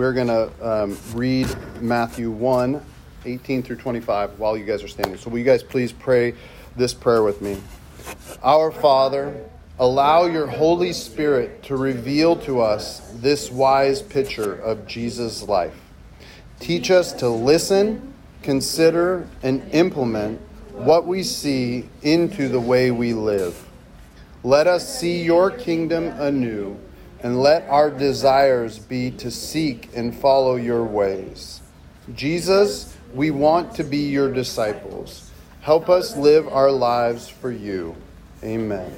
we're going to um, read Matthew 1 18 through 25 while you guys are standing. So, will you guys please pray this prayer with me? Our Father, allow your Holy Spirit to reveal to us this wise picture of Jesus' life. Teach us to listen, consider, and implement what we see into the way we live. Let us see your kingdom anew, and let our desires be to seek and follow your ways. Jesus, we want to be your disciples. Help us live our lives for you. Amen.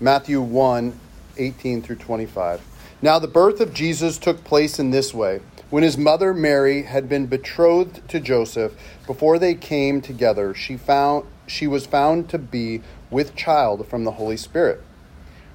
Matthew 1 18 through 25. Now, the birth of Jesus took place in this way. When his mother Mary had been betrothed to Joseph, before they came together, she found she was found to be with child from the Holy Spirit.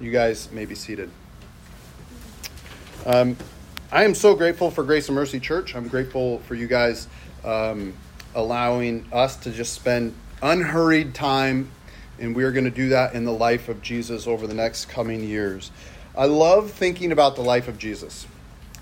You guys may be seated. Um, I am so grateful for Grace and Mercy Church. I'm grateful for you guys um, allowing us to just spend unhurried time, and we're going to do that in the life of Jesus over the next coming years. I love thinking about the life of Jesus.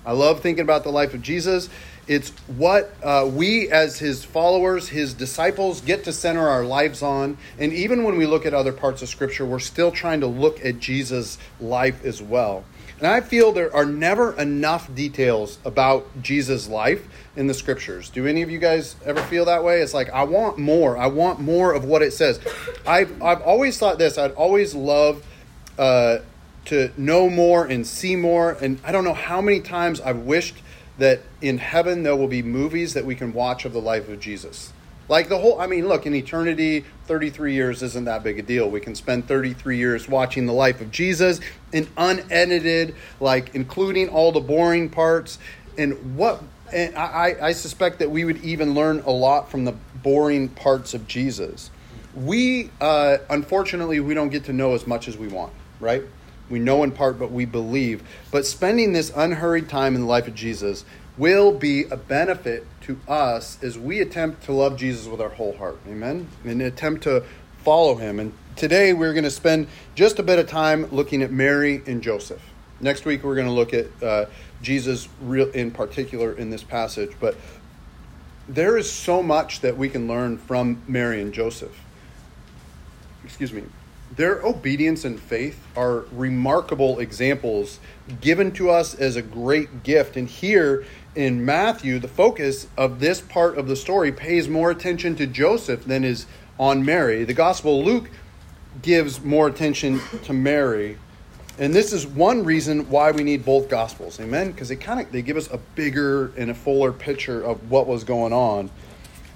I love thinking about the life of Jesus. It's what uh, we, as his followers, his disciples, get to center our lives on. And even when we look at other parts of Scripture, we're still trying to look at Jesus' life as well. And I feel there are never enough details about Jesus' life in the Scriptures. Do any of you guys ever feel that way? It's like, I want more. I want more of what it says. I've, I've always thought this. I'd always love. Uh, to know more and see more. And I don't know how many times I've wished that in heaven there will be movies that we can watch of the life of Jesus. Like the whole, I mean, look, in eternity, 33 years isn't that big a deal. We can spend 33 years watching the life of Jesus in unedited, like including all the boring parts. And what, and I, I suspect that we would even learn a lot from the boring parts of Jesus. We, uh, unfortunately, we don't get to know as much as we want, right? We know in part, but we believe. But spending this unhurried time in the life of Jesus will be a benefit to us as we attempt to love Jesus with our whole heart. Amen? And attempt to follow him. And today we're going to spend just a bit of time looking at Mary and Joseph. Next week we're going to look at uh, Jesus real in particular in this passage. But there is so much that we can learn from Mary and Joseph. Excuse me their obedience and faith are remarkable examples given to us as a great gift. And here in Matthew, the focus of this part of the story pays more attention to Joseph than is on Mary. The Gospel Luke gives more attention to Mary. And this is one reason why we need both gospels. Amen? Because they kind of they give us a bigger and a fuller picture of what was going on.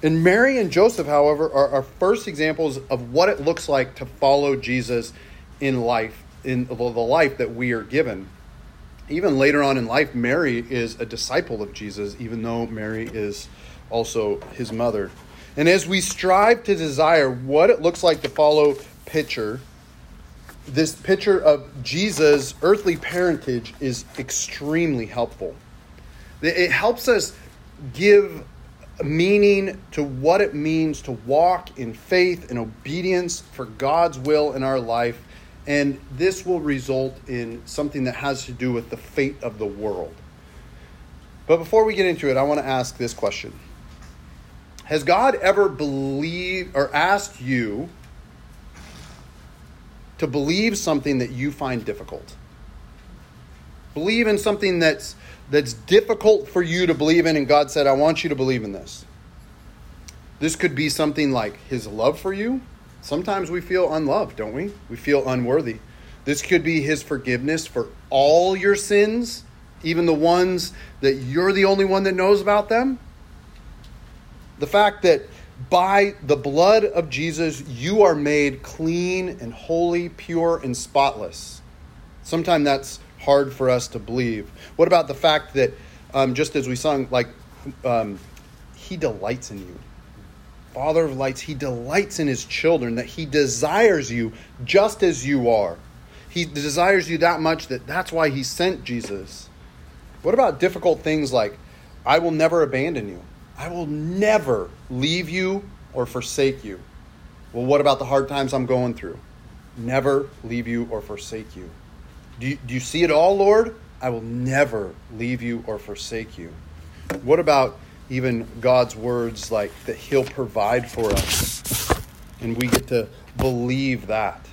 And Mary and Joseph, however, are our first examples of what it looks like to follow Jesus in life, in the life that we are given. Even later on in life, Mary is a disciple of Jesus, even though Mary is also his mother. And as we strive to desire what it looks like to follow picture, this picture of Jesus' earthly parentage is extremely helpful. It helps us give meaning to what it means to walk in faith and obedience for God's will in our life. And this will result in something that has to do with the fate of the world. But before we get into it, I want to ask this question Has God ever believed or asked you to believe something that you find difficult? Believe in something that's that's difficult for you to believe in and God said, "I want you to believe in this." This could be something like his love for you. Sometimes we feel unloved, don't we? We feel unworthy. This could be his forgiveness for all your sins, even the ones that you're the only one that knows about them. The fact that by the blood of Jesus, you are made clean and holy, pure and spotless. Sometimes that's hard for us to believe. What about the fact that, um, just as we sung, like, um, He delights in you? Father of lights, He delights in His children, that He desires you just as you are. He desires you that much that that's why He sent Jesus. What about difficult things like, I will never abandon you? I will never leave you or forsake you. Well, what about the hard times I'm going through? Never leave you or forsake you. Do you, do you see it all, Lord? I will never leave you or forsake you. What about even God's words like that He'll provide for us? And we get to believe that.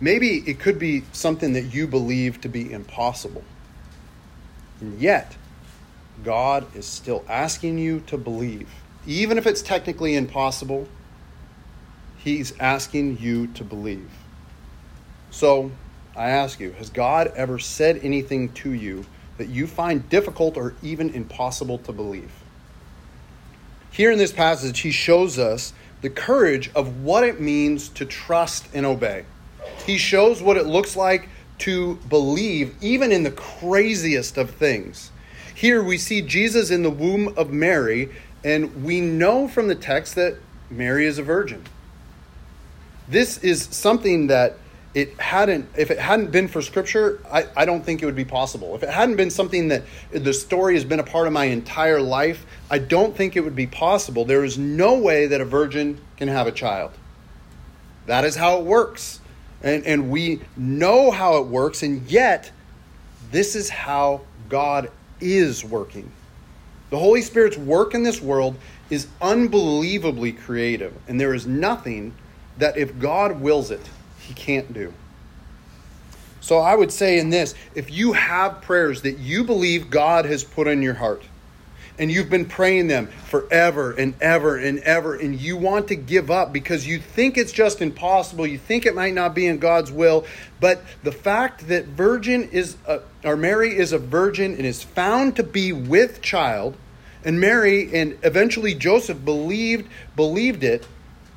Maybe it could be something that you believe to be impossible. And yet, God is still asking you to believe. Even if it's technically impossible, He's asking you to believe. So, I ask you, has God ever said anything to you that you find difficult or even impossible to believe? Here in this passage, he shows us the courage of what it means to trust and obey. He shows what it looks like to believe, even in the craziest of things. Here we see Jesus in the womb of Mary, and we know from the text that Mary is a virgin. This is something that it hadn't if it hadn't been for scripture I, I don't think it would be possible. If it hadn't been something that the story has been a part of my entire life i don't think it would be possible. There is no way that a virgin can have a child. That is how it works. And, and we know how it works and yet this is how god is working. The Holy Spirit's work in this world is unbelievably creative, and there is nothing that if God wills it, He can't do. So I would say in this if you have prayers that you believe God has put in your heart, and you've been praying them forever and ever and ever, and you want to give up because you think it's just impossible, you think it might not be in God's will, but the fact that virgin is a, or Mary is a virgin and is found to be with child, and Mary and eventually Joseph believed believed it,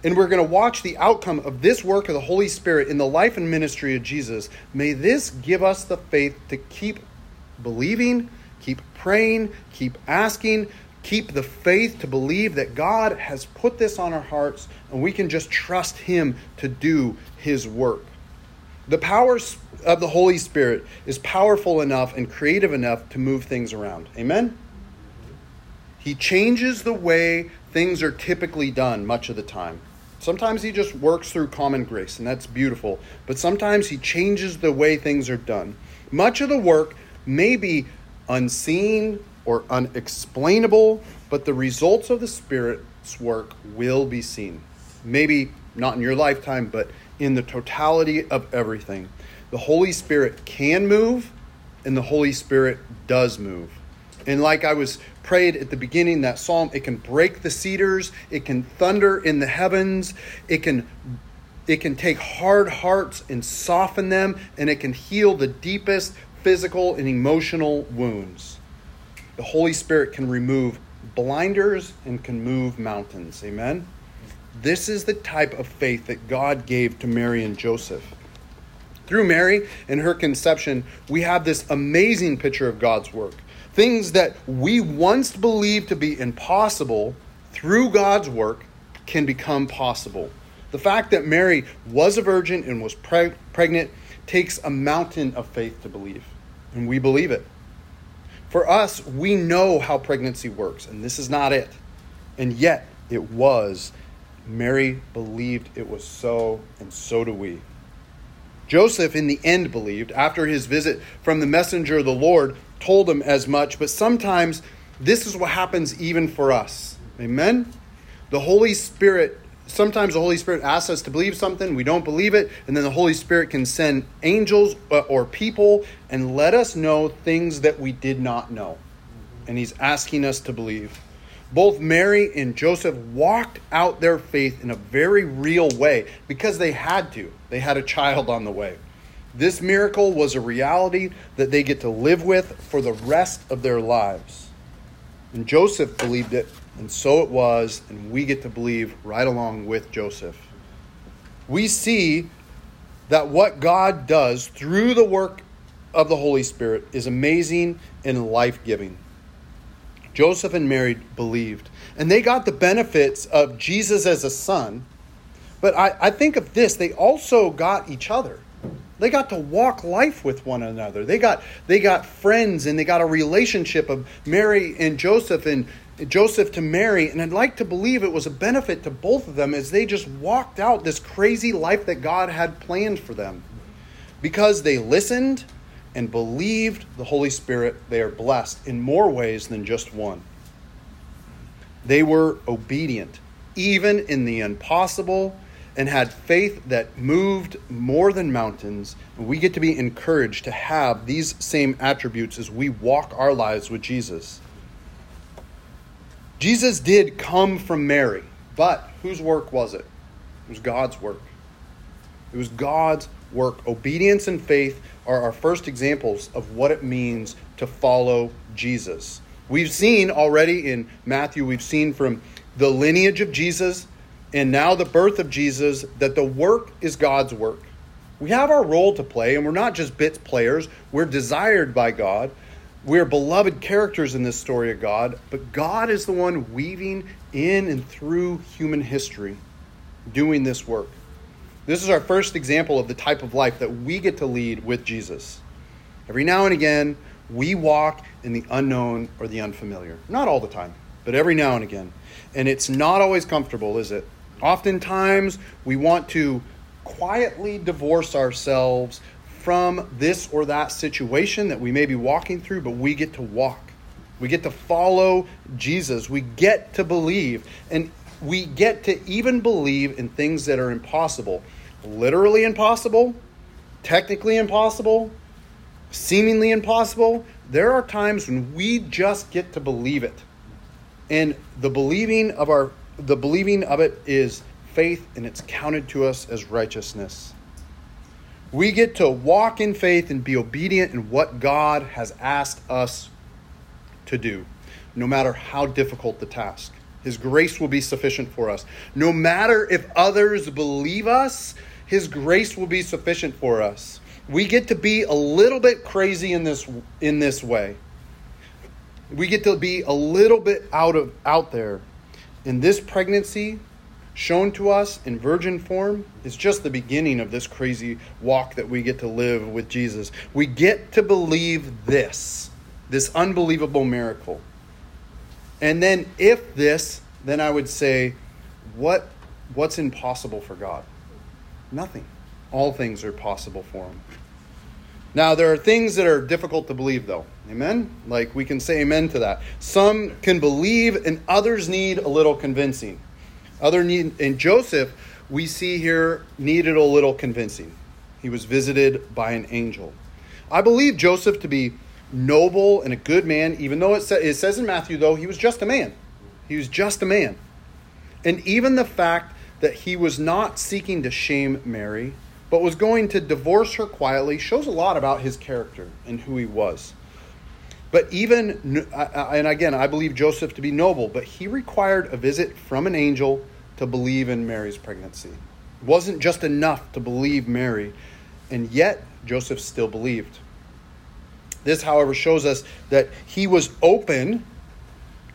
and we're going to watch the outcome of this work of the Holy Spirit in the life and ministry of Jesus. May this give us the faith to keep believing Keep praying, keep asking, keep the faith to believe that God has put this on our hearts and we can just trust Him to do His work. The power of the Holy Spirit is powerful enough and creative enough to move things around. Amen? He changes the way things are typically done much of the time. Sometimes he just works through common grace, and that's beautiful. But sometimes he changes the way things are done. Much of the work may be unseen or unexplainable, but the results of the Spirit's work will be seen. Maybe not in your lifetime, but in the totality of everything. The Holy Spirit can move, and the Holy Spirit does move. And like I was prayed at the beginning, that psalm, it can break the cedars, it can thunder in the heavens, it can it can take hard hearts and soften them, and it can heal the deepest, physical and emotional wounds. The Holy Spirit can remove blinders and can move mountains. Amen? This is the type of faith that God gave to Mary and Joseph. Through Mary and her conception, we have this amazing picture of God's work. Things that we once believed to be impossible through God's work can become possible. The fact that Mary was a virgin and was preg- pregnant takes a mountain of faith to believe, and we believe it. For us, we know how pregnancy works, and this is not it. And yet, it was. Mary believed it was so, and so do we. Joseph, in the end, believed after his visit from the messenger of the Lord told him as much, but sometimes this is what happens even for us. Amen? The Holy Spirit sometimes the Holy Spirit asks us to believe something, we don't believe it, and then the Holy Spirit can send angels uh, or people and let us know things that we did not know. And He's asking us to believe. Both Mary and Joseph walked out their faith in a very real way because they had to. They had a child on the way. This miracle was a reality that they get to live with for the rest of their lives. And Joseph believed it, and so it was, and we get to believe right along with Joseph. We see that what God does through the work of the Holy Spirit is amazing and life giving. Joseph and Mary believed, and they got the benefits of Jesus as a son. But I, I think of this, they also got each other. They got to walk life with one another. They got they got friends and they got a relationship of Mary and Joseph and Joseph to Mary. And I'd like to believe it was a benefit to both of them as they just walked out this crazy life that God had planned for them. Because they listened and believed the Holy Spirit, they are blessed in more ways than just one. They were obedient, even in the impossible and had faith that moved more than mountains. We get to be encouraged to have these same attributes as we walk our lives with Jesus. Jesus did come from Mary, but whose work was it? It was God's work. It was God's work. Obedience and faith are our first examples of what it means to follow Jesus. We've seen already in Matthew, we've seen from the lineage of Jesus and now the birth of Jesus that the work is God's work. We have our role to play, and we're not just bits players. We're desired by God. We're beloved characters in this story of God, but God is the one weaving in and through human history, doing this work. This is our first example of the type of life that we get to lead with Jesus. Every now and again, we walk in the unknown or the unfamiliar. Not all the time, but every now and again. And it's not always comfortable, is it? Oftentimes, we want to quietly divorce ourselves from this or that situation that we may be walking through, but we get to walk. We get to follow Jesus. We get to believe. And we get to even believe in things that are impossible. Literally impossible, technically impossible, seemingly impossible. There are times when we just get to believe it. And the believing of our the believing of it is faith and it's counted to us as righteousness. We get to walk in faith and be obedient in what God has asked us to do, no matter how difficult the task. His grace will be sufficient for us. No matter if others believe us, His grace will be sufficient for us. We get to be a little bit crazy in this in this way. We get to be a little bit out of out there in this pregnancy, shown to us in virgin form, is just the beginning of this crazy walk that we get to live with Jesus. We get to believe this, this unbelievable miracle. And then, if this, then I would say, what, what's impossible for God? Nothing. All things are possible for Him. Now, there are things that are difficult to believe, though. Amen? Like we can say amen to that. Some can believe, and others need a little convincing. Other need, and Joseph, we see here, needed a little convincing. He was visited by an angel. I believe Joseph to be noble and a good man, even though it, sa- it says in Matthew, though, he was just a man. He was just a man. And even the fact that he was not seeking to shame Mary, but was going to divorce her quietly shows a lot about his character and who he was. But even, and again, I believe Joseph to be noble, but he required a visit from an angel to believe in Mary's pregnancy. It wasn't just enough to believe Mary, and yet Joseph still believed. This, however, shows us that he was open.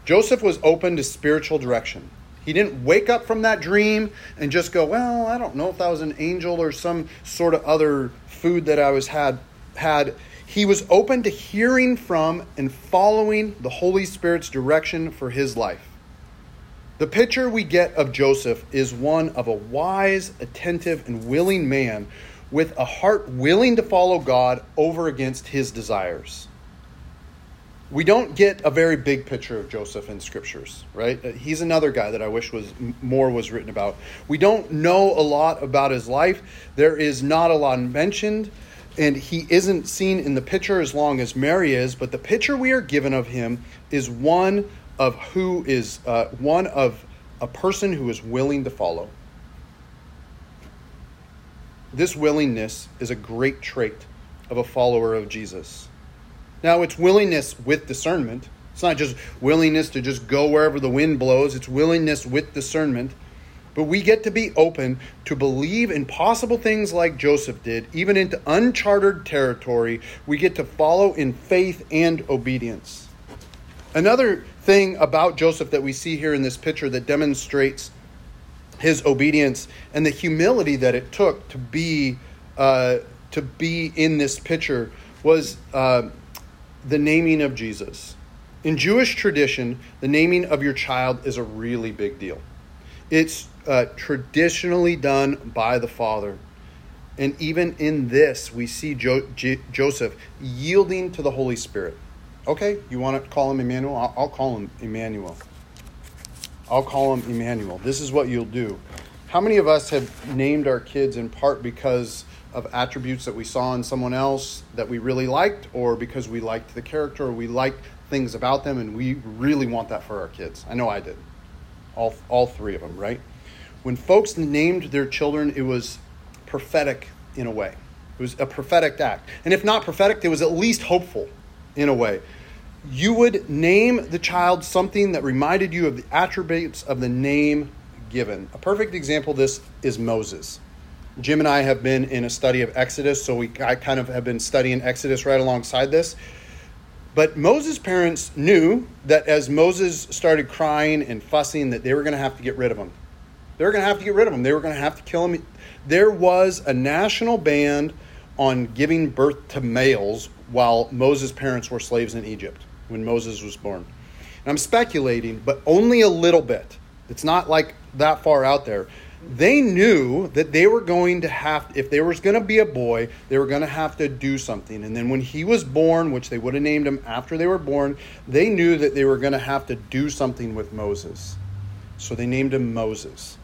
Joseph was open to spiritual direction. He didn't wake up from that dream and just go, "Well, I don't know if that was an angel or some sort of other food that I was had had." He was open to hearing from and following the Holy Spirit's direction for his life. The picture we get of Joseph is one of a wise, attentive, and willing man with a heart willing to follow God over against his desires. We don't get a very big picture of Joseph in scriptures, right? Uh, he's another guy that I wish was more was written about. We don't know a lot about his life. There is not a lot mentioned, and he isn't seen in the picture as long as Mary is. But the picture we are given of him is one of who is uh, one of a person who is willing to follow. This willingness is a great trait of a follower of Jesus. Now, it's willingness with discernment. It's not just willingness to just go wherever the wind blows, it's willingness with discernment. But we get to be open to believe impossible things like Joseph did, even into uncharted territory. We get to follow in faith and obedience. Another thing about Joseph that we see here in this picture that demonstrates his obedience and the humility that it took to be uh, to be in this picture was uh, the naming of Jesus. In Jewish tradition, the naming of your child is a really big deal. It's uh, traditionally done by the father. And even in this, we see jo- J- Joseph yielding to the Holy Spirit. Okay, you want to call him Emmanuel? I'll, I'll call him Emmanuel. I'll call him Emmanuel. This is what you'll do. How many of us have named our kids in part because of attributes that we saw in someone else that we really liked, or because we liked the character, or we liked things about them, and we really want that for our kids. I know I did. All, all three of them, right? When folks named their children, it was prophetic in a way. It was a prophetic act. And if not prophetic, it was at least hopeful in a way. You would name the child something that reminded you of the attributes of the name given. A perfect example of this is Moses. Jim and I have been in a study of Exodus, so we I kind of have been studying Exodus right alongside this. But Moses' parents knew that as Moses started crying and fussing, that they were going to have to get rid of him. They were going to have to get rid of him. They were going to have to kill him. There was a national ban on giving birth to males while Moses' parents were slaves in Egypt when Moses was born. And I'm speculating, but only a little bit. It's not like that far out there they knew that they were going to have if there was going to be a boy they were going to have to do something. And then when he was born which they would have named him after they were born they knew that they were going to have to do something with moses. So they named him moses.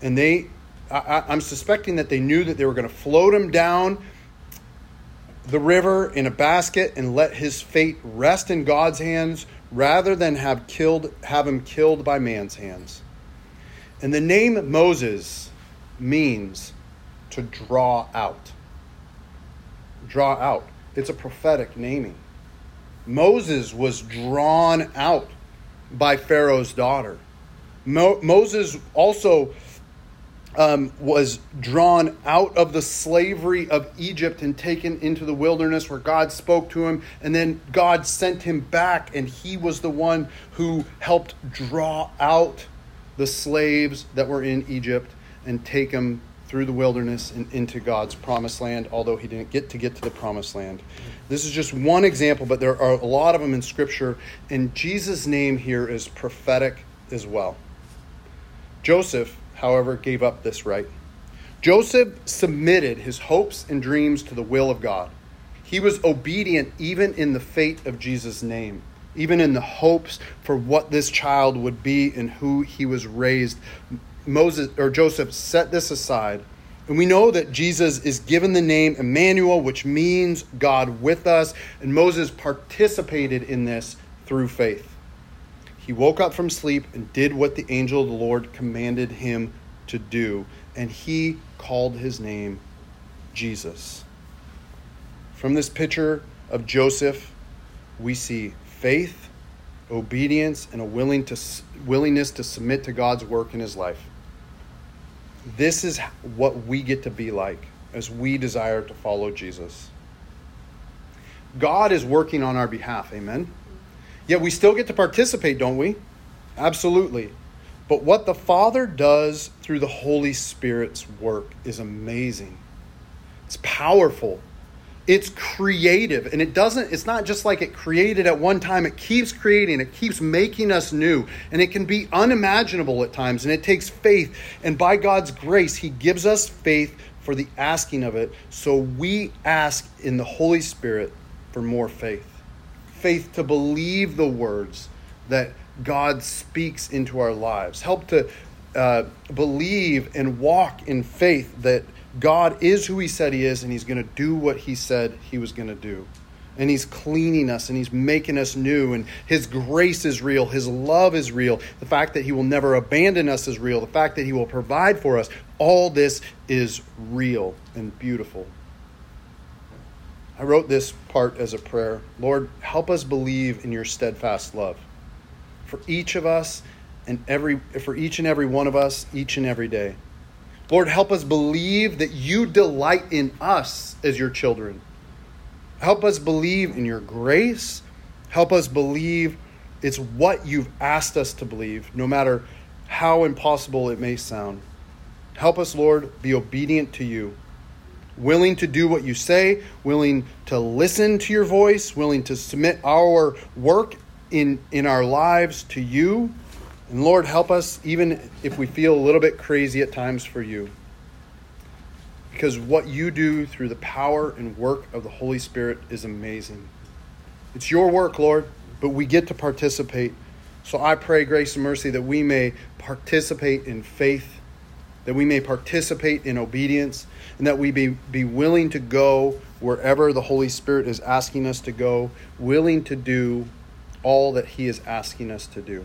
And they I, i'm suspecting that they knew that they were going to float him down the river in a basket and let his fate rest in god's hands rather than have killed have him killed by man's hands and the name Moses means to draw out. Draw out. It's a prophetic naming. Moses was drawn out by Pharaoh's daughter. Mo- Moses also um, was drawn out of the slavery of Egypt and taken into the wilderness where God spoke to him, and then God sent him back, and he was the one who helped draw out the slaves that were in Egypt and take them through the wilderness and into God's promised land, although he didn't get to get to the promised land. This is just one example, but there are a lot of them in Scripture, and Jesus' name here is prophetic as well. Joseph, however, gave up this right. Joseph submitted his hopes and dreams to the will of God. He was obedient even in the fate of Jesus' name even in the hopes for what this child would be and who he was raised. Moses or Joseph set this aside. And we know that Jesus is given the name Emmanuel, which means God with us. And Moses participated in this through faith. He woke up from sleep and did what the angel of the Lord commanded him to do. And he called his name Jesus. From this picture of Joseph, we see faith, obedience, and a willing to, willingness to submit to God's work in his life. This is what we get to be like as we desire to follow Jesus. God is working on our behalf, amen? Yet we still get to participate, don't we? Absolutely. But what the Father does through the Holy Spirit's work is amazing. It's powerful it's creative. And it doesn't it's not just like it created at one time. It keeps creating. It keeps making us new. And it can be unimaginable at times. And it takes faith. And by god's grace he gives us faith for the asking of it. So we ask in the holy spirit for more faith. Faith to believe the words that God speaks into our lives. Help to uh, believe and walk in faith that God is who He said He is and He's going to do what He said He was going to do. And He's cleaning us and He's making us new. And His grace is real. His love is real. The fact that He will never abandon us is real. The fact that He will provide for us. All this is real and beautiful. I wrote this part as a prayer Lord, help us believe in your steadfast love for each of us and every for each and every one of us each and every day. Lord, help us believe that you delight in us as your children. Help us believe in your grace. Help us believe it's what you've asked us to believe, no matter how impossible it may sound. Help us, Lord, be obedient to you, willing to do what you say, willing to listen to your voice, willing to submit our work in, in our lives to you and Lord, help us even if we feel a little bit crazy at times for you. Because what you do through the power and work of the Holy Spirit is amazing. It's your work, Lord, but we get to participate. So I pray, grace and mercy, that we may participate in faith, that we may participate in obedience, and that we be, be willing to go wherever the Holy Spirit is asking us to go, willing to do all that He is asking us to do.